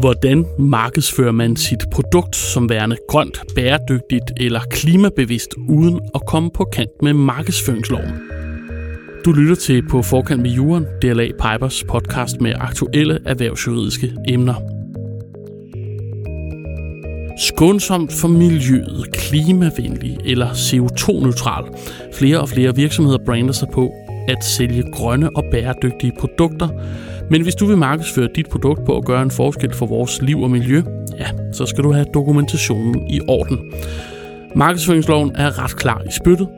Hvordan markedsfører man sit produkt som værende grønt, bæredygtigt eller klimabevidst, uden at komme på kant med markedsføringsloven? Du lytter til På forkant med Juren, DLA Pipers podcast med aktuelle erhvervsjuridiske emner. Skånsomt for miljøet, klimavenlig eller CO2-neutral. Flere og flere virksomheder brander sig på at sælge grønne og bæredygtige produkter, men hvis du vil markedsføre dit produkt på at gøre en forskel for vores liv og miljø, ja, så skal du have dokumentationen i orden. Markedsføringsloven er ret klar i spyttet.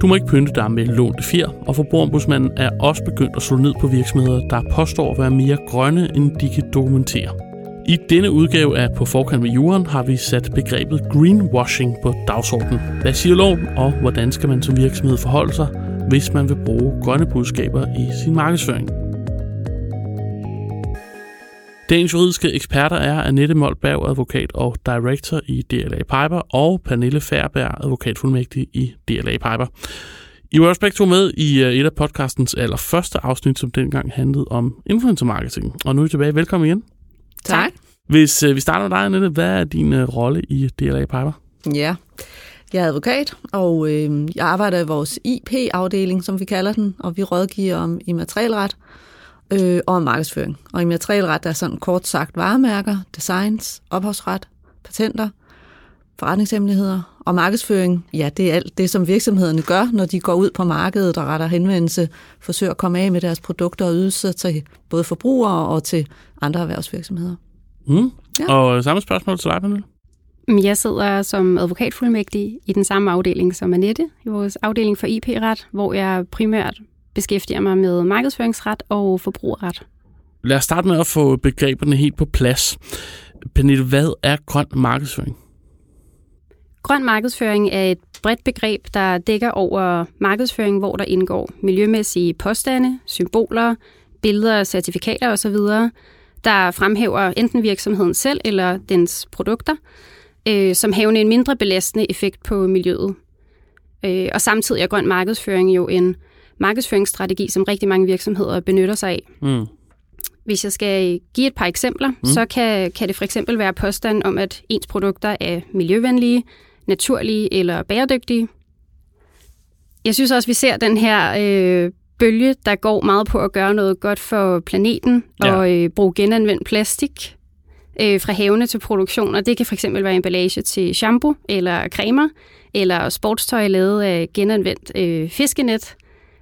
Du må ikke pynte dig med lånte fjer, og forbrugerombudsmanden er også begyndt at slå ned på virksomheder, der påstår at være mere grønne, end de kan dokumentere. I denne udgave af På forkant med juren har vi sat begrebet greenwashing på dagsordenen. Hvad siger loven, og hvordan skal man som virksomhed forholde sig, hvis man vil bruge grønne budskaber i sin markedsføring? Dagens juridiske eksperter er Annette Moldberg, advokat og director i DLA Piper, og Pernille Færberg, advokatfuldmægtig i DLA Piper. I var også begge to med i øh, et af podcastens allerførste afsnit, som dengang handlede om influencer marketing. Og nu er I tilbage. Velkommen igen. Tak. Hvis øh, vi starter med dig, Annette, hvad er din øh, rolle i DLA Piper? Ja, jeg er advokat, og øh, jeg arbejder i vores IP-afdeling, som vi kalder den, og vi rådgiver om immaterialret øh, og om markedsføring. Og immaterialret er sådan kort sagt varemærker, designs, ophavsret, patenter, forretningshemmeligheder og markedsføring. Ja, det er alt det, som virksomhederne gør, når de går ud på markedet og retter henvendelse, forsøger at komme af med deres produkter og ydelser til både forbrugere og til andre erhvervsvirksomheder. Mm. Ja. Og samme spørgsmål til dig, Pernille. Jeg sidder som advokatfuldmægtig i den samme afdeling som Annette, i vores afdeling for IP-ret, hvor jeg primært beskæftiger mig med markedsføringsret og forbrugerret. Lad os starte med at få begreberne helt på plads. Pernille, hvad er grøn markedsføring? Grøn markedsføring er et bredt begreb, der dækker over markedsføring, hvor der indgår miljømæssige påstande, symboler, billeder, certifikater osv., der fremhæver enten virksomheden selv eller dens produkter, øh, som havende en mindre belastende effekt på miljøet. Øh, og samtidig er grøn markedsføring jo en markedsføringsstrategi, som rigtig mange virksomheder benytter sig af. Mm. Hvis jeg skal give et par eksempler, mm. så kan, kan det for eksempel være påstand om, at ens produkter er miljøvenlige, naturlige eller bæredygtige. Jeg synes også, vi ser den her øh, bølge, der går meget på at gøre noget godt for planeten ja. og øh, bruge genanvendt plastik øh, fra havene til produktion. Og det kan fx være emballage til shampoo eller cremer, eller sportstøj lavet af genanvendt øh, fiskenet.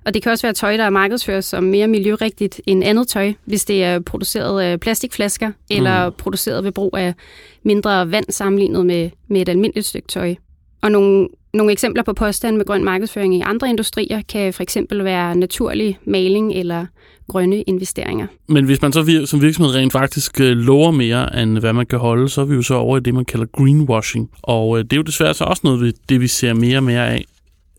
Og det kan også være tøj, der er markedsført som mere miljørigtigt end andet tøj, hvis det er produceret af plastikflasker, eller mm. produceret ved brug af mindre vand sammenlignet med, med et almindeligt stykke tøj. Og nogle, nogle eksempler på påstand med grøn markedsføring i andre industrier kan for eksempel være naturlig maling eller grønne investeringer. Men hvis man så som virksomhed rent faktisk øh, lover mere, end hvad man kan holde, så er vi jo så over i det, man kalder greenwashing. Og øh, det er jo desværre så også noget, det vi ser mere og mere af.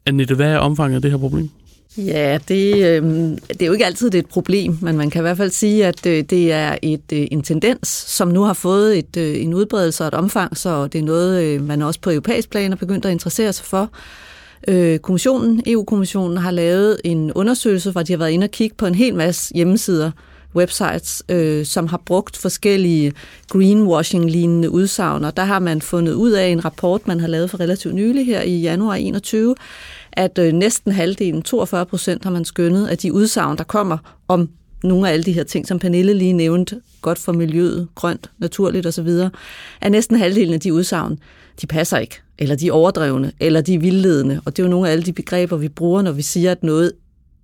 Annette, hvad er omfanget af det her problem? Ja, det, øh, det er jo ikke altid det er et problem, men man kan i hvert fald sige, at øh, det er et, øh, en tendens, som nu har fået et, øh, en udbredelse og et omfang, så det er noget, øh, man også på europæisk plan har begyndt at interessere sig for. Øh, kommissionen, EU-kommissionen har lavet en undersøgelse, hvor de har været inde og kigge på en hel masse hjemmesider, websites, øh, som har brugt forskellige greenwashing-lignende udsagn, og der har man fundet ud af en rapport, man har lavet for relativt nylig her i januar 21, at øh, næsten halvdelen, 42 procent, har man skønnet, at de udsagn, der kommer om nogle af alle de her ting, som Pernille lige nævnte, godt for miljøet, grønt, naturligt osv., er næsten halvdelen af de udsagn, de passer ikke, eller de er overdrevne, eller de er vildledende. Og det er jo nogle af alle de begreber, vi bruger, når vi siger, at noget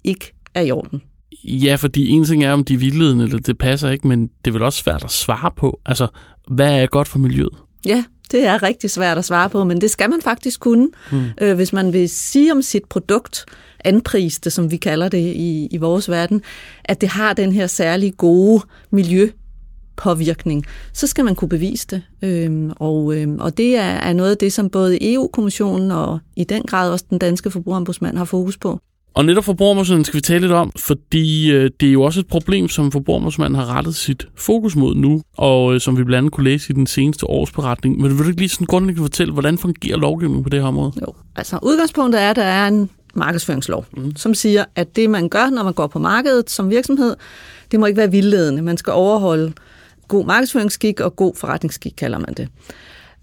ikke er i orden. Ja, fordi en ting er, om de er vildledende, eller det passer ikke, men det er vel også svært at svare på. Altså, hvad er godt for miljøet? Ja, det er rigtig svært at svare på, men det skal man faktisk kunne, mm. øh, hvis man vil sige om sit produkt, anprise det, som vi kalder det i, i vores verden, at det har den her særlig gode miljø påvirkning, så skal man kunne bevise det. Øhm, og, øhm, og det er, er noget af det, som både EU-kommissionen og i den grad også den danske forbrugerombudsmand har fokus på. Og netop forbrugerombudsmanden skal vi tale lidt om, fordi øh, det er jo også et problem, som forbrugerombudsmanden har rettet sit fokus mod nu, og øh, som vi blandt andet kunne læse i den seneste årsberetning. Men vil du ikke lige sådan grundlæggende fortælle, hvordan fungerer lovgivningen på det her område? Jo, altså udgangspunktet er, at der er en markedsføringslov, mm. som siger, at det, man gør, når man går på markedet som virksomhed, det må ikke være vildledende. Man skal overholde god markedsføringsskik og god forretningsskik, kalder man det.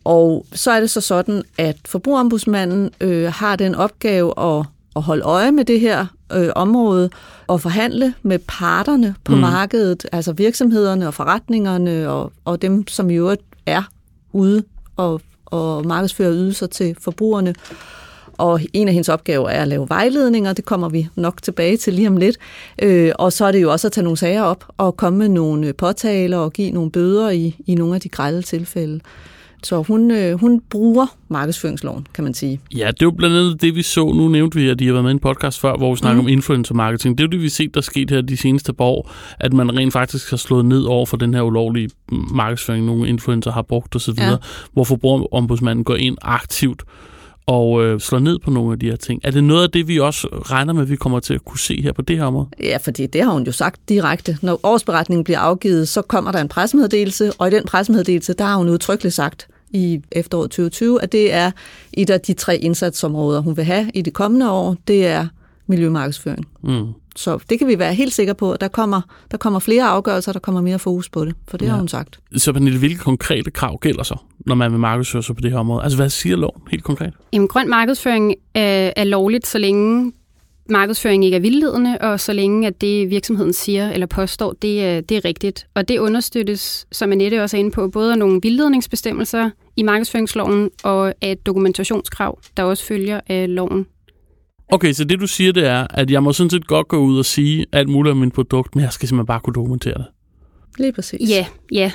Og så er det så sådan, at forbrugerombudsmanden øh, har den opgave at, at holde øje med det her øh, område og forhandle med parterne på mm. markedet, altså virksomhederne og forretningerne og, og dem, som i øvrigt er ude og, og markedsfører ydelser til forbrugerne. Og en af hendes opgaver er at lave vejledninger, det kommer vi nok tilbage til lige om lidt. Øh, og så er det jo også at tage nogle sager op og komme med nogle påtaler og give nogle bøder i, i nogle af de grælde tilfælde. Så hun, øh, hun bruger markedsføringsloven, kan man sige. Ja, det er jo blandt andet det, vi så. Nu nævnte vi, at de har været med i en podcast før, hvor vi snakker mm. om influencer marketing. Det er jo det, vi har set, der er sket her de seneste par år, at man rent faktisk har slået ned over for den her ulovlige markedsføring, nogle influencer har brugt osv., ja. hvor forbrugerombudsmanden går ind aktivt og øh, slår ned på nogle af de her ting. Er det noget af det, vi også regner med, at vi kommer til at kunne se her på det her område? Ja, fordi det har hun jo sagt direkte. Når årsberetningen bliver afgivet, så kommer der en pressemeddelelse, og i den pressemeddelelse, der har hun udtrykkeligt sagt i efteråret 2020, at det er et af de tre indsatsområder, hun vil have i det kommende år. Det er miljømarkedsføring. Mm. Så det kan vi være helt sikre på, at der kommer, der kommer flere afgørelser, der kommer mere fokus på det, for det ja. har hun sagt. Så Pernille, hvilke konkrete krav gælder så, når man vil markedsføre sig på det her område? Altså hvad siger loven helt konkret? Jamen grøn markedsføring er, er lovligt, så længe markedsføring ikke er vildledende, og så længe at det virksomheden siger eller påstår, det er, det er rigtigt. Og det understøttes, som Annette også er inde på, både af nogle vildledningsbestemmelser i markedsføringsloven og af et dokumentationskrav, der også følger af loven Okay, så det du siger, det er, at jeg må sådan set godt gå ud og sige alt muligt om min produkt, men jeg skal simpelthen bare kunne dokumentere det. Lige præcis. Ja, ja.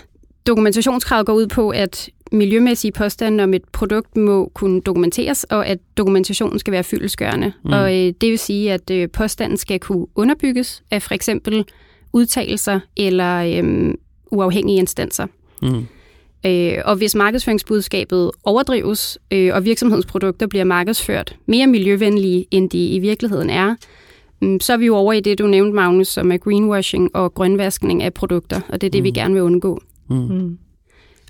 Dokumentationskravet går ud på, at miljømæssige påstande om et produkt må kunne dokumenteres, og at dokumentationen skal være fyldesgørende. Mm. Og øh, det vil sige, at øh, påstanden skal kunne underbygges af for eksempel udtalelser eller øh, uafhængige instanser. Mm. Øh, og hvis markedsføringsbudskabet overdrives, øh, og virksomhedens produkter bliver markedsført mere miljøvenlige, end de i virkeligheden er, mm, så er vi jo over i det, du nævnte, Magnus, som er greenwashing og grønvaskning af produkter, og det er det, mm. vi gerne vil undgå. Mm. Mm.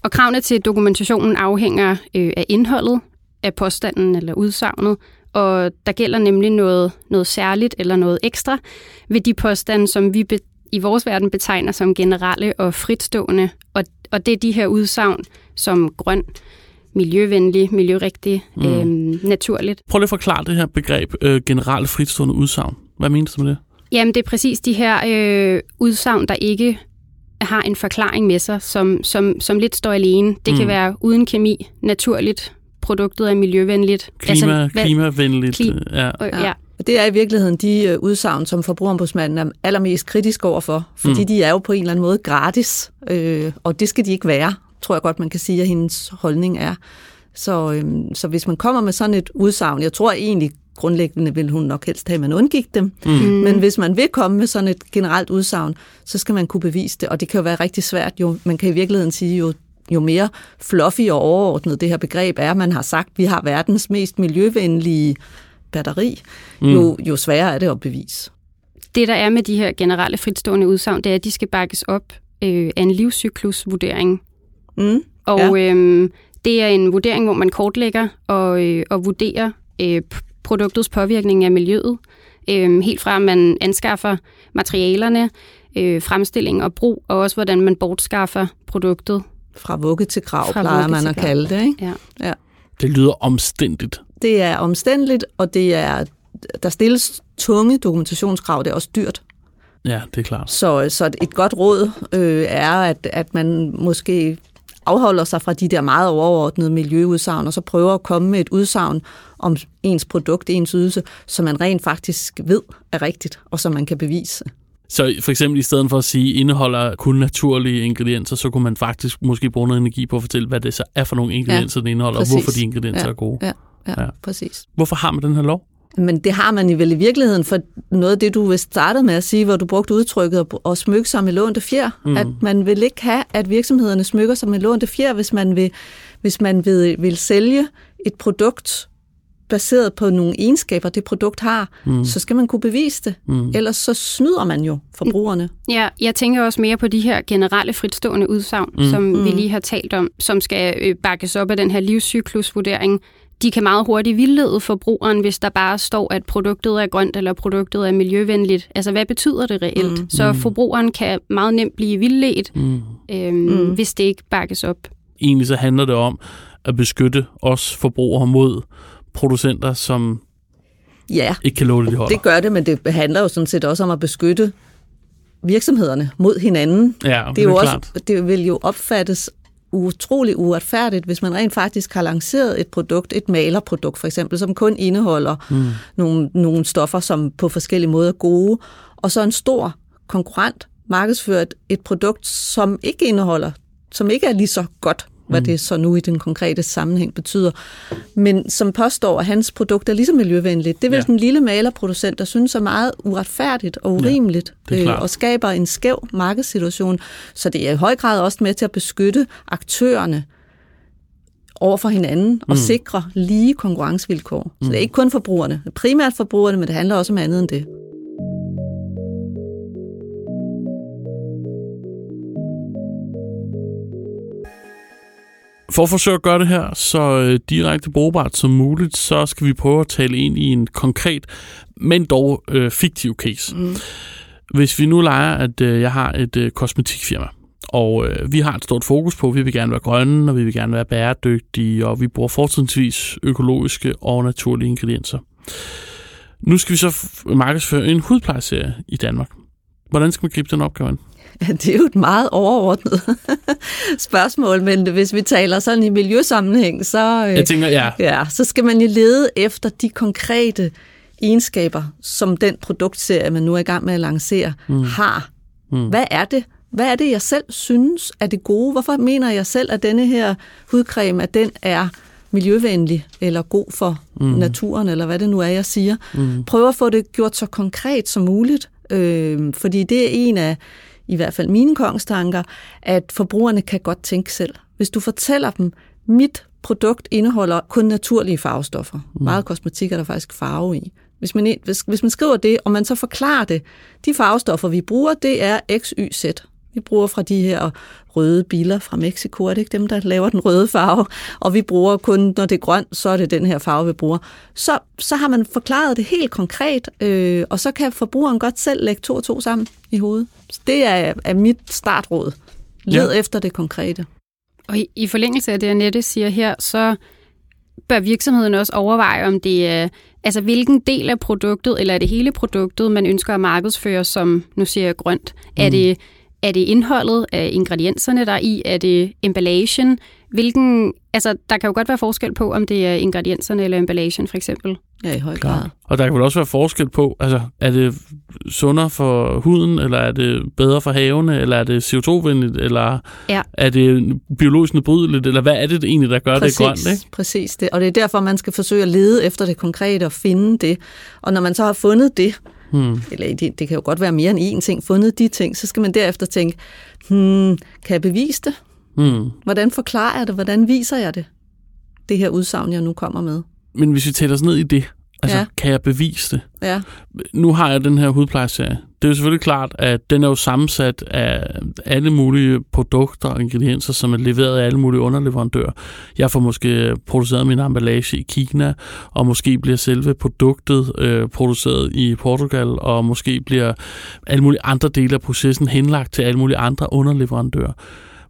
Og kravene til dokumentationen afhænger øh, af indholdet af påstanden eller udsagnet, og der gælder nemlig noget, noget særligt eller noget ekstra ved de påstande, som vi be, i vores verden betegner som generelle og fritstående, og og det er de her udsagn som grøn, miljøvenlig, miljørigtig, mm. øhm, naturligt. Prøv lige at forklare det her begreb, øh, generelt fritstående udsagn. Hvad mener du med det? Jamen, det er præcis de her øh, udsagn, der ikke har en forklaring med sig, som, som, som lidt står alene. Det mm. kan være uden kemi, naturligt, produktet er miljøvenligt. Klima, altså, klimavenligt. Kli, ja. ja. Og det er i virkeligheden de øh, udsagn, som forbrugerombudsmanden er allermest kritisk overfor, fordi mm. de er jo på en eller anden måde gratis, øh, og det skal de ikke være, tror jeg godt, man kan sige, at hendes holdning er. Så, øh, så hvis man kommer med sådan et udsagn, jeg tror egentlig grundlæggende vil hun nok helst have, at man undgik dem, mm. men hvis man vil komme med sådan et generelt udsagn, så skal man kunne bevise det, og det kan jo være rigtig svært. Jo, man kan i virkeligheden sige, jo jo mere fluffy og overordnet det her begreb er, man har sagt, at vi har verdens mest miljøvenlige batteri, mm. jo, jo sværere er det at bevise. Det, der er med de her generelle fritstående udsagn, det er, at de skal bakkes op øh, af en livscyklusvurdering. Mm. Og ja. øh, det er en vurdering, hvor man kortlægger og, øh, og vurderer øh, produktets påvirkning af miljøet. Øh, helt fra, at man anskaffer materialerne, øh, fremstilling og brug, og også hvordan man bortskaffer produktet. Fra vugge til krav, fra plejer man at kalde det. Ikke? Ja. ja. Det lyder omstændigt. Det er omstændeligt, og det er, der stilles tunge dokumentationskrav. Det er også dyrt. Ja, det er klart. Så, så et godt råd øh, er, at, at man måske afholder sig fra de der meget overordnede miljøudsagn, og så prøver at komme med et udsagn om ens produkt, ens ydelse, som man rent faktisk ved er rigtigt, og som man kan bevise. Så for eksempel i stedet for at sige, indeholder kun naturlige ingredienser, så kunne man faktisk måske bruge noget energi på at fortælle, hvad det så er for nogle ingredienser, ja, det indeholder, præcis. og hvorfor de ingredienser ja, er gode. Ja, ja, ja, præcis. Hvorfor har man den her lov? Men det har man i vel i virkeligheden for noget af det, du startede med at sige, hvor du brugte udtrykket at smykke sig med lånte fjer. Mm. At man vil ikke have, at virksomhederne smykker sig med lånte fjer, hvis man vil, hvis man vil, vil sælge et produkt, baseret på nogle egenskaber, det produkt har, mm. så skal man kunne bevise det. Mm. Ellers så snyder man jo forbrugerne. Ja, jeg tænker også mere på de her generelle fritstående udsagn, mm. som mm. vi lige har talt om, som skal øh, bakkes op af den her livscyklusvurdering. De kan meget hurtigt vildlede forbrugeren, hvis der bare står, at produktet er grønt eller produktet er miljøvenligt. Altså, hvad betyder det reelt? Mm. Så forbrugeren kan meget nemt blive vildledt, mm. Øhm, mm. hvis det ikke bakkes op. Egentlig så handler det om at beskytte os forbrugere mod producenter, som ja, ikke kan love det, de holder. det gør det, men det handler jo sådan set også om at beskytte virksomhederne mod hinanden. Ja, det, er jo også, det vil jo opfattes utrolig uretfærdigt, hvis man rent faktisk har lanceret et produkt, et malerprodukt for eksempel, som kun indeholder mm. nogle, nogle stoffer, som på forskellige måder er gode, og så en stor konkurrent markedsfører et produkt, som ikke indeholder, som ikke er lige så godt hvad mm. det så nu i den konkrete sammenhæng betyder, men som påstår, at hans produkt er lige så miljøvenligt. Det vil ja. den lille malerproducent, der synes er meget uretfærdigt og urimeligt, ja, øh, og skaber en skæv markedssituation. Så det er i høj grad også med til at beskytte aktørerne over for hinanden og mm. sikre lige konkurrencevilkår. Så det er mm. ikke kun forbrugerne, primært forbrugerne, men det handler også om andet end det. For at forsøge at gøre det her så øh, direkte brugbart som muligt, så skal vi prøve at tale ind i en konkret, men dog øh, fiktiv case. Mm. Hvis vi nu leger, at øh, jeg har et øh, kosmetikfirma, og øh, vi har et stort fokus på, at vi vil gerne være grønne, og vi vil gerne være bæredygtige, og vi bruger fortrinsvis økologiske og naturlige ingredienser. Nu skal vi så markedsføre en hudplejeserie i Danmark. Hvordan skal man gribe den opgave an? Det er jo et meget overordnet spørgsmål, men hvis vi taler sådan i miljøsammenhæng, så, øh, Jeg tænker, ja. Ja, så skal man jo lede efter de konkrete egenskaber, som den produktserie, man nu er i gang med at lancere, mm. har. Mm. Hvad er det? Hvad er det, jeg selv synes er det gode? Hvorfor mener jeg selv, at denne her hudcreme, at den er miljøvenlig eller god for mm. naturen, eller hvad det nu er, jeg siger. Mm. Prøv at få det gjort så konkret som muligt, øh, fordi det er en af i hvert fald mine kongstanker, at forbrugerne kan godt tænke selv. Hvis du fortæller dem, mit produkt indeholder kun naturlige farvestoffer. Mm. Meget kosmetik er der faktisk farve i. Hvis man, hvis, hvis man skriver det, og man så forklarer det, de farvestoffer, vi bruger, det er X, Y, Z. Vi bruger fra de her røde biler fra Mexico, er det ikke dem, der laver den røde farve? Og vi bruger kun, når det er grønt, så er det den her farve, vi bruger. Så, så har man forklaret det helt konkret, øh, og så kan forbrugeren godt selv lægge to og to sammen i hovedet. Så det er, er mit startråd. Led ja. efter det konkrete. Og i, i forlængelse af det, Annette siger her, så bør virksomheden også overveje, om det er, altså hvilken del af produktet, eller er det hele produktet, man ønsker at markedsføre som, nu siger jeg grønt. Mm. Er det er det indholdet af ingredienserne, der er i? Er det emballagen? Hvilken, altså, der kan jo godt være forskel på, om det er ingredienserne eller emballagen, for eksempel. Ja, i høj grad. Og der kan vel også være forskel på, altså, er det sundere for huden, eller er det bedre for havene, eller er det CO2-venligt, eller ja. er det biologisk nedbrydeligt, eller hvad er det egentlig, der gør præcis, det grønt? Ikke? Præcis, det. og det er derfor, man skal forsøge at lede efter det konkrete og finde det. Og når man så har fundet det, Hmm. Eller det, det kan jo godt være mere end én ting. Fundet de ting, så skal man derefter tænke, hmm, kan jeg bevise det? Hmm. Hvordan forklarer jeg det? Hvordan viser jeg det? Det her udsagn, jeg nu kommer med. Men hvis vi tæller os ned i det, Altså, ja. kan jeg bevise det? Ja. Nu har jeg den her hudplejeserie. Det er jo selvfølgelig klart, at den er jo sammensat af alle mulige produkter og ingredienser, som er leveret af alle mulige underleverandører. Jeg får måske produceret min emballage i Kina, og måske bliver selve produktet øh, produceret i Portugal, og måske bliver alle mulige andre dele af processen henlagt til alle mulige andre underleverandører.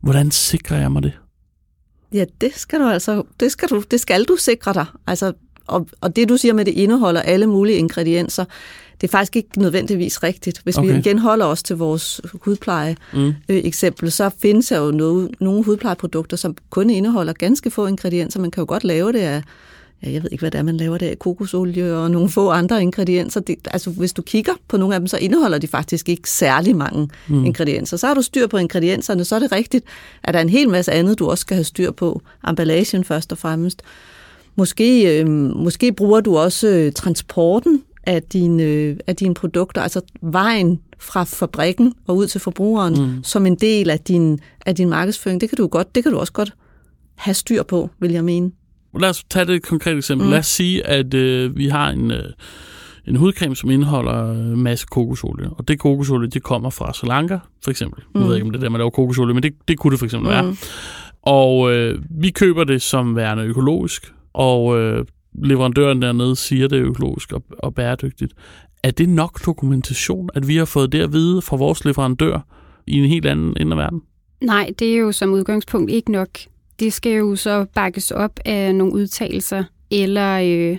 Hvordan sikrer jeg mig det? Ja, det skal du altså, det skal du, det skal du sikre dig. Altså, og, og det, du siger med, at det indeholder alle mulige ingredienser, det er faktisk ikke nødvendigvis rigtigt. Hvis okay. vi igen holder os til vores hudpleje-eksempel, mm. øh, så findes der jo noget, nogle hudplejeprodukter, som kun indeholder ganske få ingredienser. Man kan jo godt lave det af, ja, jeg ved ikke, hvad det er, man laver det af, kokosolie og nogle få andre ingredienser. Det, altså, hvis du kigger på nogle af dem, så indeholder de faktisk ikke særlig mange mm. ingredienser. Så har du styr på ingredienserne, så er det rigtigt, at der er en hel masse andet, du også skal have styr på. Emballagen først og fremmest. Måske, øh, måske bruger du også øh, transporten af dine, øh, af dine produkter, altså vejen fra fabrikken og ud til forbrugeren, mm. som en del af din, af din markedsføring. Det kan du godt, det kan du også godt have styr på, vil jeg mene. Lad os tage det et konkret eksempel. Mm. Lad os sige, at øh, vi har en, øh, en hudcreme, som indeholder en masse kokosolie. Og det kokosolie, det kommer fra Sri Lanka, for eksempel. Mm. Nu ved jeg ikke, om det er der, man laver kokosolie, men det, det kunne det for eksempel mm. være. Og øh, vi køber det som værende økologisk og øh, leverandøren dernede siger, det er økologisk og, og bæredygtigt. Er det nok dokumentation, at vi har fået det at vide fra vores leverandør i en helt anden ende af verden? Nej, det er jo som udgangspunkt ikke nok. Det skal jo så bakkes op af nogle udtalelser, eller øh,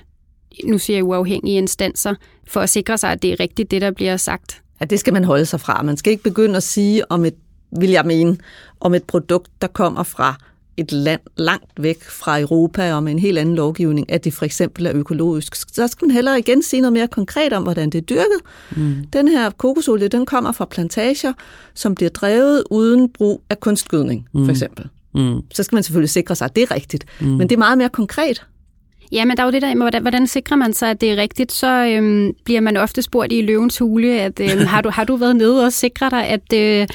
nu siger jeg uafhængige instanser, for at sikre sig, at det er rigtigt, det der bliver sagt. Ja, det skal man holde sig fra. Man skal ikke begynde at sige om et, vil jeg mene, om et produkt, der kommer fra et land langt væk fra Europa og med en helt anden lovgivning, at det for eksempel er økologisk. Så skal man hellere igen sige noget mere konkret om, hvordan det er dyrket. Mm. Den her kokosolie, den kommer fra plantager, som bliver drevet uden brug af kunstgødning, mm. for eksempel. Mm. Så skal man selvfølgelig sikre sig, at det er rigtigt. Mm. Men det er meget mere konkret. Ja, men der er jo det der med, hvordan, hvordan sikrer man sig, at det er rigtigt? Så øhm, bliver man ofte spurgt i løvens hule, at øhm, har, du, har du været nede og sikre dig, at øh,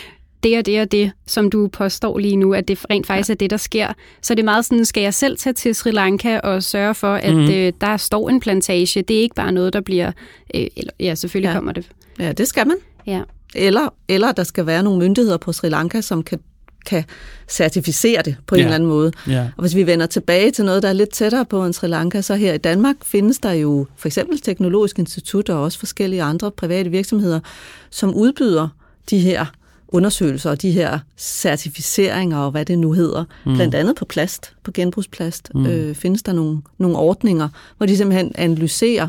det og det og det, som du påstår lige nu, at det rent faktisk ja. er det, der sker. Så det er meget sådan, skal jeg selv tage til Sri Lanka og sørge for, at mm. øh, der står en plantage. Det er ikke bare noget, der bliver... Øh, eller, ja, selvfølgelig ja. kommer det. Ja, det skal man. Ja. Eller, eller der skal være nogle myndigheder på Sri Lanka, som kan kan certificere det på en ja. eller anden måde. Ja. Og hvis vi vender tilbage til noget, der er lidt tættere på end Sri Lanka, så her i Danmark findes der jo for eksempel Teknologisk Institut og også forskellige andre private virksomheder, som udbyder de her undersøgelser og de her certificeringer og hvad det nu hedder. Mm. Blandt andet på plast, på genbrugsplast, mm. øh, findes der nogle, nogle ordninger, hvor de simpelthen analyserer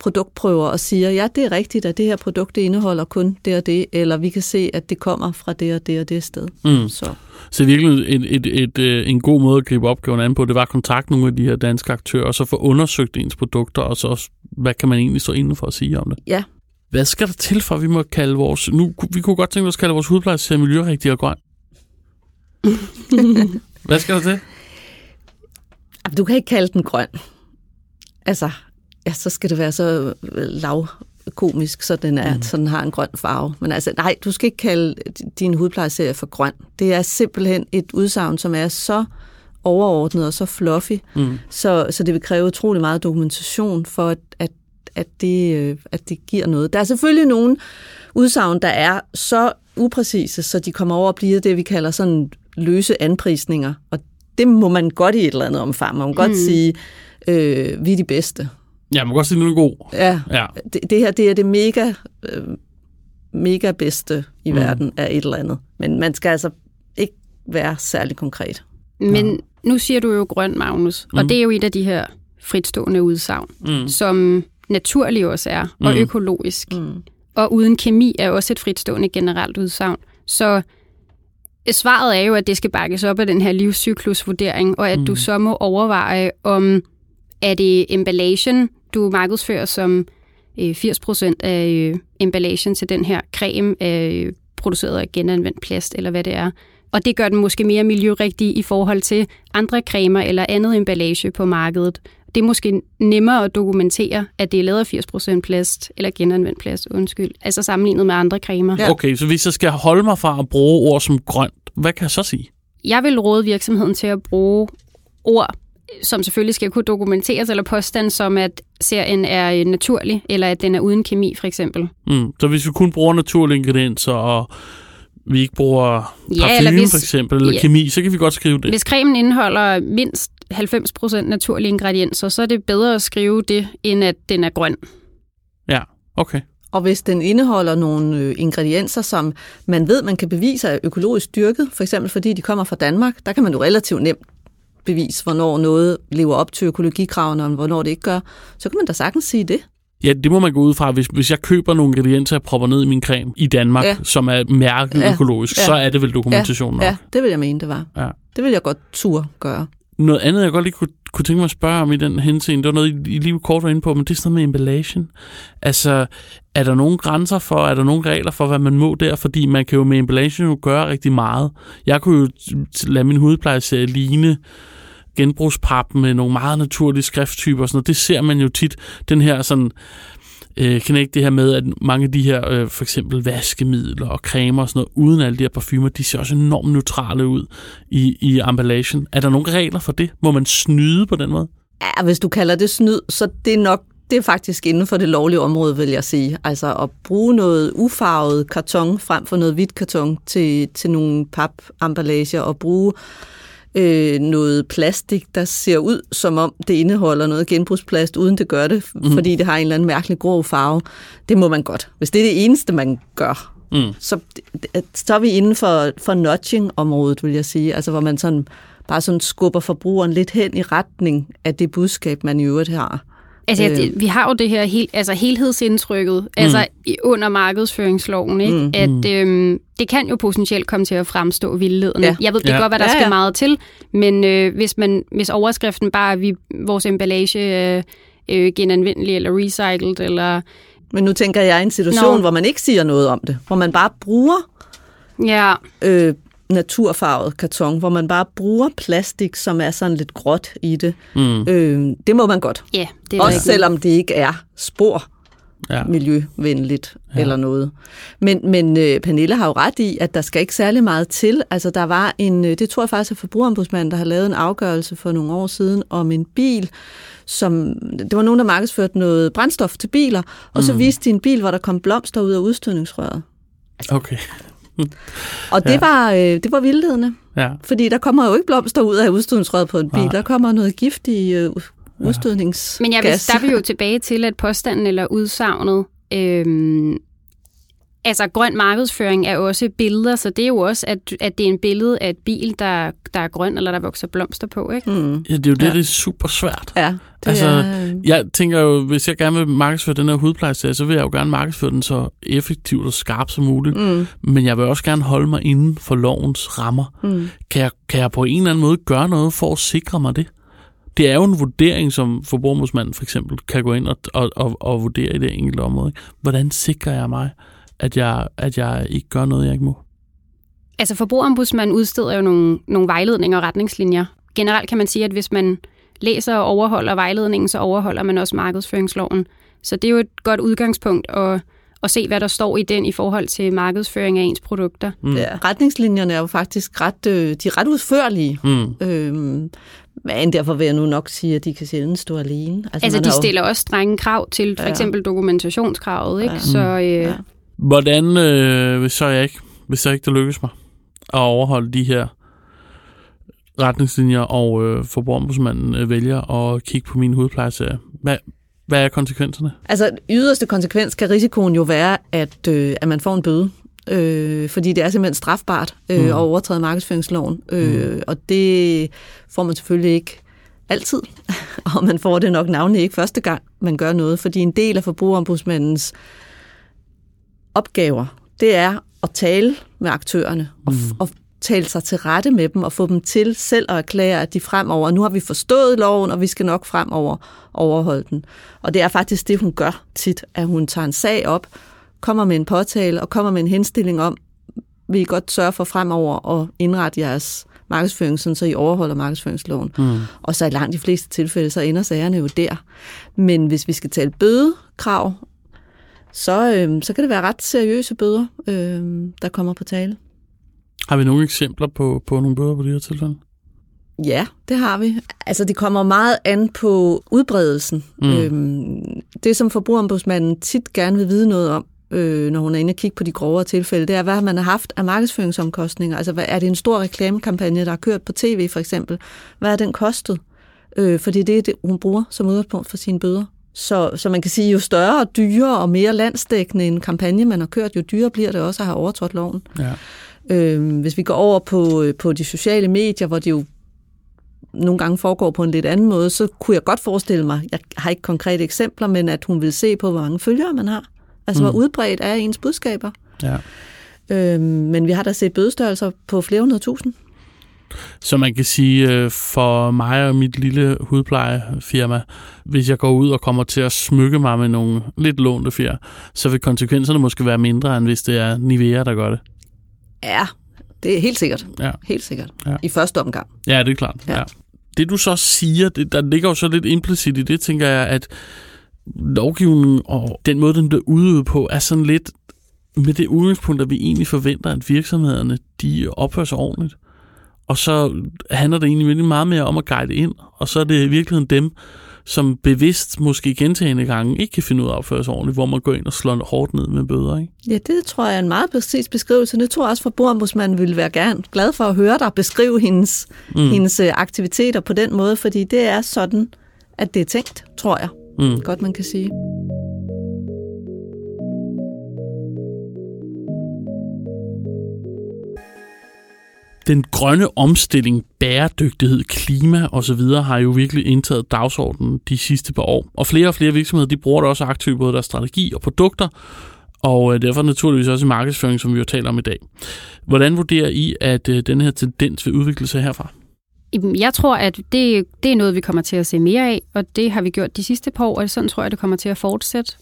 produktprøver og siger, ja, det er rigtigt, at det her produkt det indeholder kun det og det, eller vi kan se, at det kommer fra det og det og det sted. Mm. Så. Så virkelig et, et, et, et, øh, en god måde at gribe opgaven an på, det var at kontakte nogle af de her danske aktører, og så få undersøgt ens produkter, og så også, hvad kan man egentlig stå inden for at sige om det? Ja. Hvad skal der til for, at vi må kalde vores... Nu, vi kunne godt tænke os at kalde vores hudpleje miljørigtig og grøn. hvad skal der til? Du kan ikke kalde den grøn. Altså, ja, så skal det være så øh, lav komisk, så den, er, mm. så den har en grøn farve. Men altså, nej, du skal ikke kalde din hudplejeserie for grøn. Det er simpelthen et udsagn, som er så overordnet og så fluffy, mm. så, så det vil kræve utrolig meget dokumentation for, at, at, at, det, øh, at det giver noget. Der er selvfølgelig nogle udsagn, der er så upræcise, så de kommer over at blive det, vi kalder sådan løse anprisninger. Og det må man godt i et eller andet omfang. Man må godt mm. sige, øh, vi er de bedste. Ja, man kan godt sige, at den er god. Ja, ja. Det, det her det er det mega, øh, mega bedste i mm. verden af et eller andet. Men man skal altså ikke være særlig konkret. Men ja. nu siger du jo grøn, Magnus, mm. og det er jo et af de her fritstående udsagn, mm. som naturlig også er, og mm. økologisk. Mm. Og uden kemi er også et fritstående generelt udsagn. Så svaret er jo, at det skal bakkes op af den her livscyklusvurdering, og at mm. du så må overveje, om er det emballagen, du markedsfører som øh, 80% af øh, emballagen til den her creme er øh, produceret af genanvendt plast, eller hvad det er. Og det gør den måske mere miljørigtig i forhold til andre cremer eller andet emballage på markedet. Det er måske nemmere at dokumentere, at det er lavet af 80% plast, eller genanvendt plast, undskyld. Altså sammenlignet med andre cremer. Ja. Okay, så hvis jeg skal holde mig fra at bruge ord som grønt, hvad kan jeg så sige? Jeg vil råde virksomheden til at bruge ord som selvfølgelig skal kunne dokumenteres, eller påstand som, at serien er øh, naturlig, eller at den er uden kemi, for eksempel. Mm. Så hvis vi kun bruger naturlige ingredienser, og vi ikke bruger parfume, ja, hvis, for eksempel, eller ja, kemi, så kan vi godt skrive det. Hvis cremen indeholder mindst 90% naturlige ingredienser, så er det bedre at skrive det, end at den er grøn. Ja, okay. Og hvis den indeholder nogle øh, ingredienser, som man ved, man kan bevise er økologisk dyrket, for eksempel fordi de kommer fra Danmark, der kan man jo relativt nemt bevis, hvornår noget lever op til økologikravene, og hvornår det ikke gør, så kan man da sagtens sige det. Ja, det må man gå ud fra. Hvis, hvis jeg køber nogle ingredienser, jeg propper ned i min creme i Danmark, ja. som er mærket ja. økologisk, ja. så er det vel dokumentation nok? Ja, det vil jeg mene, det var. Ja. Det vil jeg godt tur gøre. Noget andet, jeg godt lige kunne, kunne tænke mig at spørge om i den henseende, det var noget, I lige kort var inde på, men det er sådan noget med emballagen. Altså, er der nogle grænser for, er der nogle regler for, hvad man må der? Fordi man kan jo med emballagen jo gøre rigtig meget. Jeg kunne jo lade min hudplejeserie ligne genbrugspap med nogle meget naturlige skrifttyper og sådan noget. Det ser man jo tit, den her sådan, øh, kan ikke det her med, at mange af de her øh, for eksempel vaskemidler og cremer og sådan noget, uden alle de her parfumer, de ser også enormt neutrale ud i, i emballagen. Er der nogle regler for det? Må man snyde på den måde? Ja, hvis du kalder det snyd, så det er nok det er faktisk inden for det lovlige område, vil jeg sige. Altså at bruge noget ufarvet karton frem for noget hvidt karton til, til nogle papemballager og bruge øh, noget plastik, der ser ud, som om det indeholder noget genbrugsplast, uden det gør det, mm. fordi det har en eller anden mærkelig grå farve. Det må man godt. Hvis det er det eneste, man gør, mm. så, så er vi inden for, for nudging-området, vil jeg sige. Altså, hvor man sådan bare sådan skubber forbrugeren lidt hen i retning af det budskab, man i øvrigt har. Altså, øh. det, vi har jo det her hel, altså helhedsindtrykket, mm. altså under markedsføringsloven, ikke? Mm. at øhm, det kan jo potentielt komme til at fremstå vildledende. Ja. Jeg ved, det ja. godt, hvad der ja, ja. skal meget til, men øh, hvis, man, hvis overskriften bare er, at vi, vores emballage øh, øh, genanvendelig eller recycled, eller... Men nu tænker jeg i en situation, Nå. hvor man ikke siger noget om det, hvor man bare bruger ja. øh, naturfarvet karton, hvor man bare bruger plastik, som er sådan lidt gråt i det. Mm. Øh, det må man godt. Ja, det er Også ikke selvom det ikke er spor ja. miljøvenligt ja. eller noget. Men, men øh, Pernille har jo ret i, at der skal ikke særlig meget til. Altså der var en, øh, det tror jeg faktisk er forbrugerombudsmanden, der har lavet en afgørelse for nogle år siden om en bil, som, det var nogen, der markedsførte noget brændstof til biler, og mm. så viste de en bil, hvor der kom blomster ud af udstødningsrøret. Okay. Og det, ja. var, øh, det var vildledende. Ja. Fordi der kommer jo ikke blomster ud af udstødningsrøret på en bil. Ja. Der kommer noget giftig øh, udstødningsgas. Men jeg vil, der er vi jo tilbage til, at påstanden eller udsagnet øh, Altså, grøn markedsføring er også billeder, så det er jo også, at, at det er en billede af et bil, der, der er grøn, eller der vokser blomster på, ikke? Mm. Ja, det er jo det, ja. det er super svært. Ja, det altså, er... jeg tænker jo, hvis jeg gerne vil markedsføre den her hudplejeserie, så vil jeg jo gerne markedsføre den så effektivt og skarpt som muligt. Mm. Men jeg vil også gerne holde mig inden for lovens rammer. Mm. Kan, jeg, kan jeg på en eller anden måde gøre noget for at sikre mig det? Det er jo en vurdering, som forbrugermusmanden for eksempel kan gå ind og, og, og, og vurdere i det enkelte område. Hvordan sikrer jeg mig, at jeg, at jeg ikke gør noget, jeg ikke må. Altså forbrugerombudsmanden udsteder jo nogle, nogle vejledninger og retningslinjer. Generelt kan man sige, at hvis man læser og overholder vejledningen, så overholder man også markedsføringsloven. Så det er jo et godt udgangspunkt at, at se, hvad der står i den i forhold til markedsføring af ens produkter. Mm. Ja, retningslinjerne er jo faktisk ret, øh, de er ret udførlige. Mm. Øhm, men derfor vil jeg nu nok sige, at de kan sjældent stå alene. Altså, altså de stiller jo... også strenge krav til for eksempel dokumentationskravet. Ikke? Ja. Så, øh, ja. Hvordan, øh, hvis så jeg ikke, hvis så ikke det lykkes mig at overholde de her retningslinjer, og øh, forbrugerombudsmanden øh, vælger at kigge på min hudplejeserie, hvad, hvad er konsekvenserne? Altså, yderste konsekvens kan risikoen jo være, at, øh, at man får en bøde. Øh, fordi det er simpelthen strafbart øh, mm. at overtræde markedsføringsloven. Øh, mm. Og det får man selvfølgelig ikke altid. og man får det nok navnlig ikke første gang, man gør noget. Fordi en del af forbrugerombudsmandens opgaver, det er at tale med aktørerne og, mm. og tale sig til rette med dem og få dem til selv at erklære, at de fremover, nu har vi forstået loven, og vi skal nok fremover overholde den. Og det er faktisk det, hun gør tit, at hun tager en sag op, kommer med en påtale og kommer med en henstilling om, vil I godt sørge for fremover at indrette jeres markedsføring, sådan så I overholder markedsføringsloven. Mm. Og så i langt de fleste tilfælde, så ender sagerne jo der. Men hvis vi skal tale bødekrav så, øh, så kan det være ret seriøse bøder, øh, der kommer på tale. Har vi nogle eksempler på, på nogle bøder på de her tilfælde? Ja, det har vi. Altså, det kommer meget an på udbredelsen. Mm. Øhm, det, som forbrugerombudsmanden tit gerne vil vide noget om, øh, når hun er inde og kigge på de grovere tilfælde, det er, hvad man har haft af markedsføringsomkostninger. Altså, hvad, er det en stor reklamekampagne, der har kørt på tv, for eksempel? Hvad er den kostet? Øh, fordi det er det, hun bruger som udgangspunkt for sine bøder. Så, så man kan sige, jo større og dyrere og mere landsdækkende en kampagne, man har kørt, jo dyrere bliver det også at have overtrådt loven. Ja. Øhm, hvis vi går over på, på de sociale medier, hvor det jo nogle gange foregår på en lidt anden måde, så kunne jeg godt forestille mig, jeg har ikke konkrete eksempler, men at hun vil se på, hvor mange følgere man har. Altså, mm. hvor udbredt er ens budskaber. Ja. Øhm, men vi har da set bødestørrelser på flere hundrede tusind. Så man kan sige, øh, for mig og mit lille hudplejefirma, hvis jeg går ud og kommer til at smykke mig med nogle lidt lånte fjer, så vil konsekvenserne måske være mindre, end hvis det er Nivea, der gør det. Ja, det er helt sikkert. Ja. Helt sikkert. Ja. I første omgang. Ja, det er klart. Ja. Ja. Det du så siger, det, der ligger jo så lidt implicit i det, tænker jeg, at lovgivningen og den måde, den bliver udøvet på, er sådan lidt med det udgangspunkt, at vi egentlig forventer, at virksomhederne de opfører sig ordentligt. Og så handler det egentlig meget mere om at guide ind, og så er det i virkeligheden dem, som bevidst, måske gentagende gange, ikke kan finde ud af at opføre sig ordentligt, hvor man går ind og slår hårdt ned med bøder. Ikke? Ja, det tror jeg er en meget præcis beskrivelse. Det tror jeg også, forbrugerombudsmanden ville være gerne glad for at høre dig beskrive hendes, mm. hendes øh, aktiviteter på den måde, fordi det er sådan, at det er tænkt, tror jeg. Mm. Godt, man kan sige. Den grønne omstilling, bæredygtighed, klima osv. har jo virkelig indtaget dagsordenen de sidste par år. Og flere og flere virksomheder de bruger det også aktivt både deres strategi og produkter, og øh, derfor naturligvis også i markedsføring, som vi jo taler om i dag. Hvordan vurderer I, at øh, den her tendens vil udvikle sig herfra? Jeg tror, at det, det er noget, vi kommer til at se mere af, og det har vi gjort de sidste par år, og sådan tror jeg, det kommer til at fortsætte.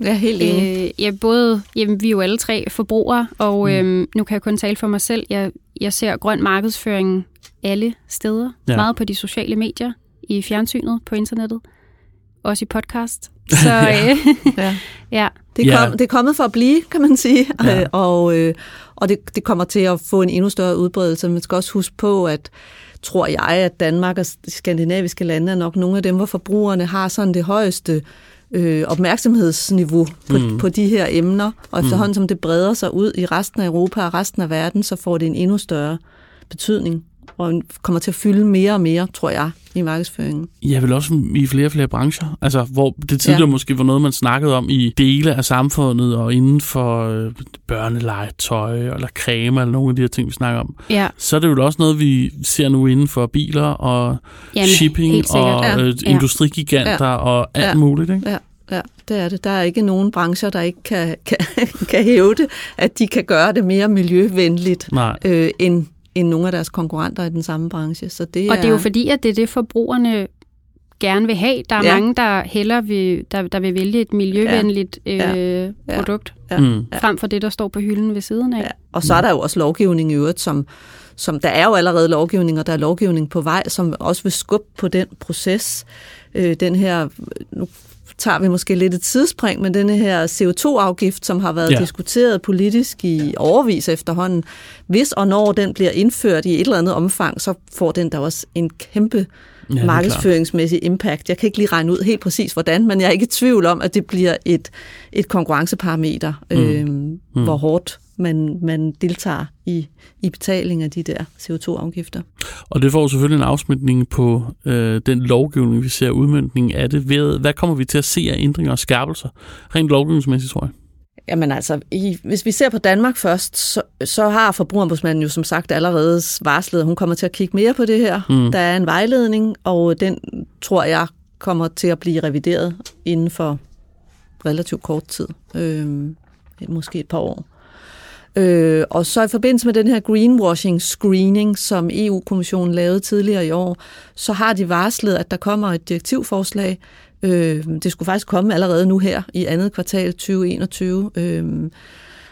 Ja, helt enig. Øh, ja, både, jamen, vi er jo alle tre forbrugere, og mm. øhm, nu kan jeg kun tale for mig selv. Jeg, jeg ser grøn markedsføring alle steder. Ja. Meget på de sociale medier, i fjernsynet, på internettet, også i podcast. Så ja. Øh, ja. ja. Det, er kom, det er kommet for at blive, kan man sige, ja. og, øh, og det, det kommer til at få en endnu større udbredelse. Man skal også huske på, at tror jeg, at Danmark og de skandinaviske lande er nok nogle af dem, hvor forbrugerne har sådan det højeste øh, opmærksomhedsniveau på, mm. på de her emner, og efterhånden mm. som det breder sig ud i resten af Europa og resten af verden, så får det en endnu større betydning og kommer til at fylde mere og mere, tror jeg, i markedsføringen. Ja, vel også i flere og flere brancher. Altså, hvor det tidligere ja. måske var noget, man snakkede om i dele af samfundet og inden for øh, børnelegetøj eller creme eller nogle af de her ting, vi snakker om. Ja. Så er det jo også noget, vi ser nu inden for biler og Jamen, shipping og ja. øh, industrigiganter ja. og alt ja. muligt. Ikke? Ja. Ja, det er det. Der er ikke nogen brancher, der ikke kan, kan, kan hæve det, at de kan gøre det mere miljøvenligt øh, end end nogle af deres konkurrenter i den samme branche. Så det og er... det er jo fordi, at det er det, forbrugerne gerne vil have. Der er ja. mange, der heller vil, der, der vil vælge et miljøvenligt ja. Øh, ja. produkt, ja. Mm. frem for det, der står på hylden ved siden af. Ja. Og så er der jo også lovgivning i øvrigt, som, som der er jo allerede lovgivning, og der er lovgivning på vej, som også vil skubbe på den proces. Øh, den her, nu tager vi måske lidt et tidsspring, men denne her CO2-afgift, som har været ja. diskuteret politisk i overvis efterhånden, hvis og når den bliver indført i et eller andet omfang, så får den da også en kæmpe ja, markedsføringsmæssig impact. Jeg kan ikke lige regne ud helt præcis hvordan, men jeg er ikke i tvivl om, at det bliver et, et konkurrenceparameter, mm. øh, mm. hvor hårdt man, man deltager i, i betaling af de der CO2-afgifter. Og det får selvfølgelig en afsmitning på øh, den lovgivning, vi ser udmyndning af det. Ved, hvad kommer vi til at se af ændringer og skærpelser? Rent lovgivningsmæssigt, tror jeg. Jamen altså, i, hvis vi ser på Danmark først, så, så har forbrugerombudsmanden jo som sagt allerede varslet, at hun kommer til at kigge mere på det her. Mm. Der er en vejledning, og den tror jeg kommer til at blive revideret inden for relativt kort tid. Øh, måske et par år. Øh, og så i forbindelse med den her greenwashing screening, som EU-kommissionen lavede tidligere i år, så har de varslet, at der kommer et direktivforslag. Øh, det skulle faktisk komme allerede nu her i andet kvartal 2021. Øh,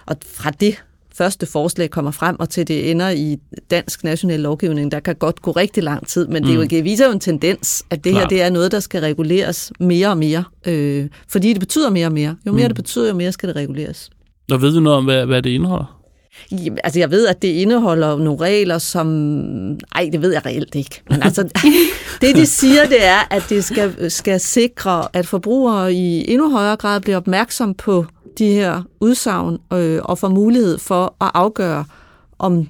og fra det første forslag kommer frem, og til det ender i dansk national lovgivning, der kan godt gå rigtig lang tid, men mm. det, er jo, mm. det viser jo en tendens, at det Klar. her det er noget, der skal reguleres mere og mere, øh, fordi det betyder mere og mere. Jo mere mm. det betyder, jo mere skal det reguleres. Og ved du noget om, hvad, hvad det indeholder? Altså, jeg ved, at det indeholder nogle regler, som... Ej, det ved jeg reelt ikke. Men altså, det de siger, det er, at det skal, skal sikre, at forbrugere i endnu højere grad bliver opmærksom på de her udsagn øh, og får mulighed for at afgøre, om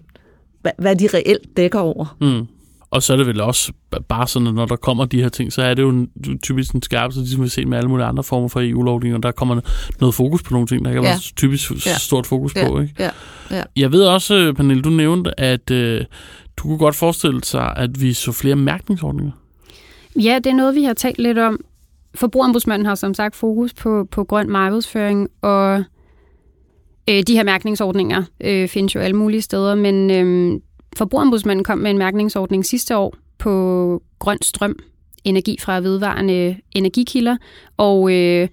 hvad, hvad de reelt dækker over. Mm. Og så er det vel også bare sådan, at når der kommer de her ting, så er det jo en, typisk en skærpelse, ligesom vi ser med alle mulige andre former for EU-lovgivning, og der kommer noget fokus på nogle ting, der kan ja. være typisk ja. stort fokus ja. på. Ikke? Ja. Ja. Jeg ved også, Pernille, du nævnte, at øh, du kunne godt forestille sig, at vi så flere mærkningsordninger. Ja, det er noget, vi har talt lidt om. Forbrugerombudsmanden har som sagt fokus på, på grøn markedsføring, og øh, de her mærkningsordninger øh, findes jo alle mulige steder, men øh, Forbrugerombudsmanden kom med en mærkningsordning sidste år på grøn strøm, energi fra vedvarende energikilder, og øh,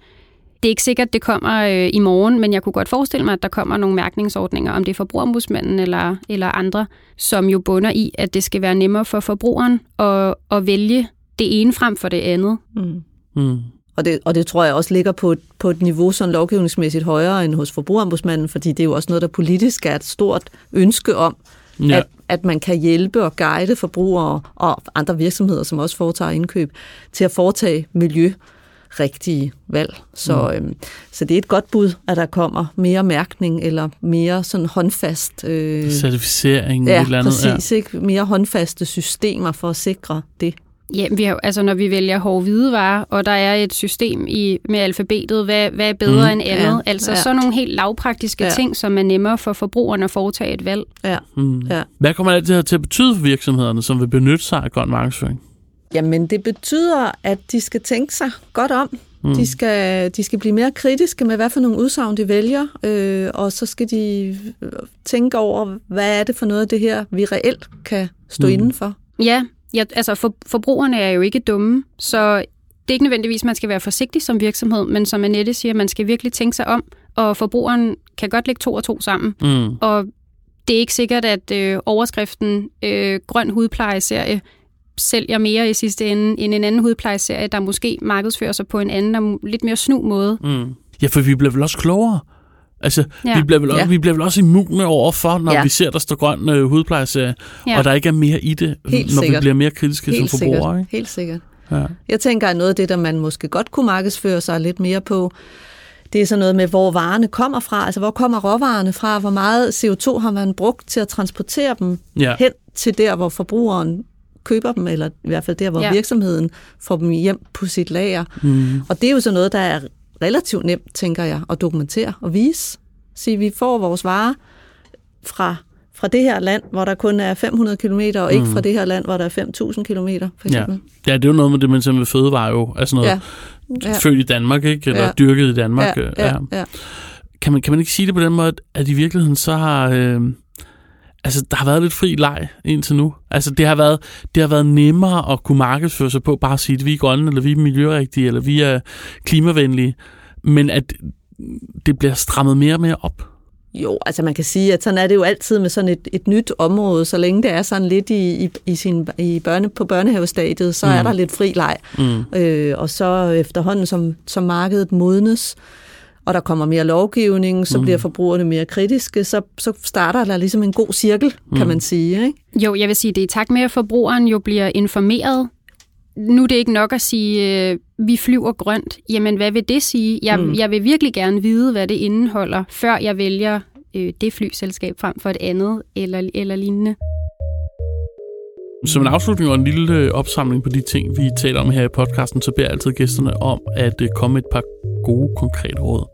det er ikke sikkert, det kommer øh, i morgen, men jeg kunne godt forestille mig, at der kommer nogle mærkningsordninger, om det er forbrugerombudsmanden eller, eller andre, som jo bunder i, at det skal være nemmere for forbrugeren at, at vælge det ene frem for det andet. Mm. Mm. Og det, og det tror jeg også ligger på et, på et niveau sådan lovgivningsmæssigt højere end hos forbrugerombudsmanden, fordi det er jo også noget, der politisk er et stort ønske om, ja. at, at man kan hjælpe og guide forbrugere og andre virksomheder, som også foretager indkøb, til at foretage miljø rigtige valg. Så, mm. øhm, så det er et godt bud, at der kommer mere mærkning eller mere sådan håndfast... Øh, Certificering ja, eller andet. Præcis, ja, præcis. Mere håndfaste systemer for at sikre det. Ja, vi har, altså når vi vælger hårde hvidevarer, og der er et system i med alfabetet, hvad, hvad er bedre mm. end andet? Ja, altså ja. sådan nogle helt lavpraktiske ja. ting, som er nemmere for forbrugerne at foretage et valg. Ja. Mm. ja. Hvad kommer alt det her til at betyde for virksomhederne, som vil benytte sig af grøn markedsføring? Jamen, det betyder, at de skal tænke sig godt om. Mm. De, skal, de skal blive mere kritiske med, hvad for nogle udsagn de vælger, øh, og så skal de tænke over, hvad er det for noget af det her, vi reelt kan stå mm. indenfor. Ja, ja altså for, forbrugerne er jo ikke dumme, så det er ikke nødvendigvis, at man skal være forsigtig som virksomhed, men som Annette siger, man skal virkelig tænke sig om, og forbrugeren kan godt lægge to og to sammen. Mm. Og det er ikke sikkert, at øh, overskriften øh, grøn hudplejeserie sælger mere i sidste ende end en anden hudplejeserie, der måske markedsfører sig på en anden og lidt mere snu måde. Mm. Ja, for vi bliver vel også klogere. Altså, ja. vi, bliver vel også, ja. vi bliver vel også immune overfor, når ja. vi ser, der står grøn øh, hudplejeserie, ja. og der ikke er mere i det, Helt når sikkert. vi bliver mere kritiske Helt som forbrugere. Sikkert. Ikke? Helt sikkert. Ja. Jeg tænker, at noget af det, der man måske godt kunne markedsføre sig lidt mere på, det er sådan noget med, hvor varerne kommer fra. Altså, hvor kommer råvarerne fra? Hvor meget CO2 har man brugt til at transportere dem ja. hen til der, hvor forbrugeren køber dem, eller i hvert fald der, hvor ja. virksomheden får dem hjem på sit lager. Mm. Og det er jo så noget, der er relativt nemt, tænker jeg, at dokumentere og vise. Sige, vi får vores varer fra, fra det her land, hvor der kun er 500 km, og ikke mm. fra det her land, hvor der er 5.000 km, for eksempel. Ja. ja, det er jo noget med det, man siger med fødevare jo. Altså noget ja. Ja. født i Danmark, ikke? Eller ja. dyrket i Danmark. Ja, ja, ja. ja. Kan, man, kan man ikke sige det på den måde, at i virkeligheden så har... Øh, altså, der har været lidt fri leg indtil nu. Altså, det har været, det har været nemmere at kunne markedsføre sig på, bare at sige, at vi er grønne, eller vi er miljørigtige, eller vi er klimavenlige, men at det bliver strammet mere og mere op. Jo, altså man kan sige, at sådan er det jo altid med sådan et, et nyt område, så længe det er sådan lidt i, i, i, sin, i børne, på børnehavestadiet, så mm. er der lidt fri leg. Mm. Øh, og så efterhånden, som, som markedet modnes, øh, og der kommer mere lovgivning, så mm. bliver forbrugerne mere kritiske, så, så starter der ligesom en god cirkel, kan mm. man sige. Ikke? Jo, jeg vil sige, det er i takt med, at forbrugeren jo bliver informeret. Nu er det ikke nok at sige, øh, vi flyver grønt. Jamen, hvad vil det sige? Jeg, mm. jeg vil virkelig gerne vide, hvad det indeholder, før jeg vælger øh, det flyselskab frem for et andet eller, eller lignende. Som en afslutning og en lille øh, opsamling på de ting, vi taler om her i podcasten, så beder jeg altid gæsterne om at øh, komme et par gode, konkrete råd.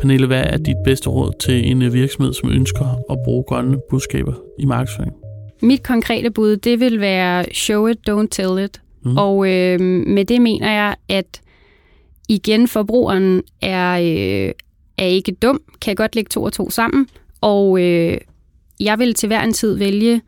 Pernille, hvad er dit bedste råd til en øh, virksomhed, som ønsker at bruge grønne budskaber i markedsføring? Mit konkrete bud, det vil være show it, don't tell it. Mm. Og øh, med det mener jeg, at igen, forbrugeren er, øh, er ikke dum, kan godt lægge to og to sammen, og øh, jeg vil til hver en tid vælge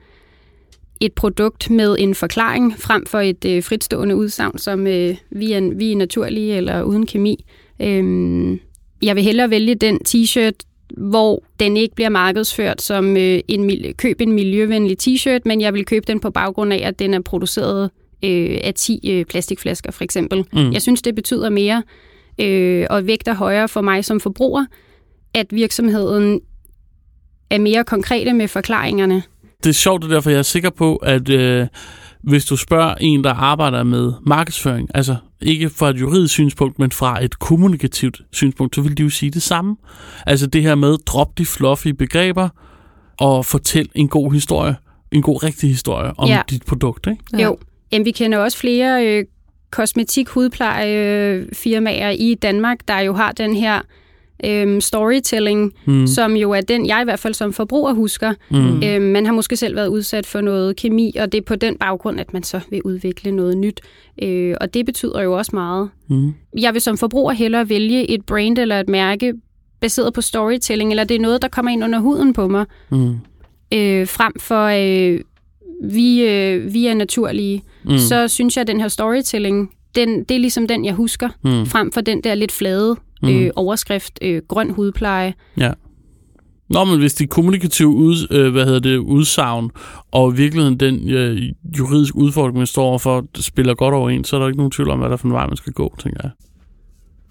et produkt med en forklaring, frem for et øh, fritstående udsagn, som øh, vi, er, vi er naturlige eller uden kemi. Øhm, jeg vil hellere vælge den t-shirt, hvor den ikke bliver markedsført som øh, en køb en miljøvenlig t-shirt, men jeg vil købe den på baggrund af, at den er produceret øh, af 10 øh, plastikflasker for eksempel. Mm. Jeg synes, det betyder mere øh, og vægter højere for mig som forbruger, at virksomheden er mere konkrete med forklaringerne det er sjovt, det derfor jeg er sikker på, at øh, hvis du spørger en, der arbejder med markedsføring, altså ikke fra et juridisk synspunkt, men fra et kommunikativt synspunkt, så vil de jo sige det samme. Altså det her med, drop de fluffy begreber og fortæl en god historie, en god rigtig historie om ja. dit produkt, ikke? Ja. Jo, Jamen, vi kender også flere øh, kosmetik-hudplejefirmaer i Danmark, der jo har den her øhm, storytelling, mm. som jo er den, jeg i hvert fald som forbruger husker. Mm. Øhm, man har måske selv været udsat for noget kemi, og det er på den baggrund, at man så vil udvikle noget nyt. Øh, og det betyder jo også meget. Mm. Jeg vil som forbruger hellere vælge et brand eller et mærke baseret på storytelling, eller det er noget, der kommer ind under huden på mig, mm. øh, frem for øh, vi, øh, vi er naturlige. Mm. Så synes jeg, at den her storytelling, den, det er ligesom den, jeg husker, mm. frem for den der lidt flade mm. øh, overskrift, øh, grøn hudpleje. Ja. Nå, men hvis de kommunikative ud, øh, hvad hedder det, udsagn, og i virkeligheden den øh, juridiske udfordring, man står overfor, spiller godt overens, så er der ikke nogen tvivl om, hvad der er for en vej, man skal gå, tænker jeg.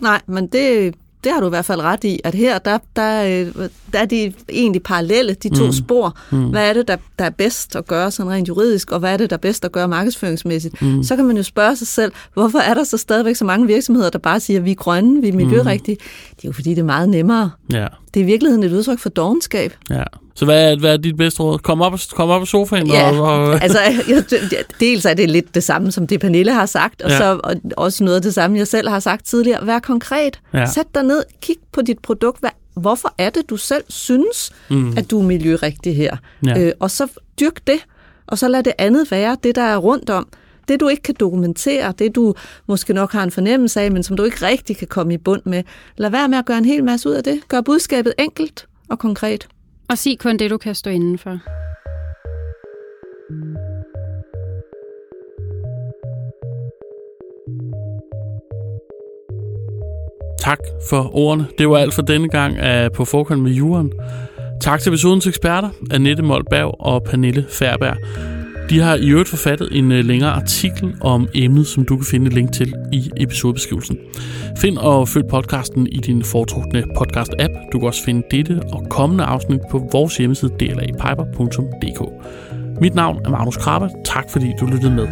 Nej, men det, det har du i hvert fald ret i, at her, der, der, øh, der er de egentlig parallelle, de to mm. spor. Mm. Hvad er det, der, der er bedst at gøre sådan rent juridisk, og hvad er det, der er bedst at gøre markedsføringsmæssigt? Mm. Så kan man jo spørge sig selv, hvorfor er der så stadigvæk så mange virksomheder, der bare siger, at vi er grønne, vi er miljørigtige? Mm. Det er jo fordi, det er meget nemmere. Ja. Det er i virkeligheden et udtryk for dogenskab. Ja. Så hvad er, hvad er dit bedste råd? Kom op, kom op af sofaen. Ja, og, og... altså, jeg, dels er det lidt det samme, som det Pernille har sagt, og ja. så og også noget af det samme, jeg selv har sagt tidligere. Vær konkret. Ja. Sæt dig ned, kig på dit produkt. Hvad, hvorfor er det, du selv synes, mm. at du er miljørigtig her? Ja. Øh, og så dyrk det, og så lad det andet være, det der er rundt om. Det, du ikke kan dokumentere, det du måske nok har en fornemmelse af, men som du ikke rigtig kan komme i bund med. Lad være med at gøre en hel masse ud af det. Gør budskabet enkelt og konkret. Og sig kun det, du kan stå indenfor. Tak for ordene. Det var alt for denne gang af På Forkant med Juren. Tak til episodens eksperter, Annette Molberg og Pernille Færberg. De har i øvrigt forfattet en øh, længere artikel om emnet, som du kan finde et link til i episodebeskrivelsen. Find og følg podcasten i din foretrukne podcast-app. Du kan også finde dette og kommende afsnit på vores hjemmeside dlapiper.dk. Mit navn er Magnus Krabbe. Tak fordi du lyttede med.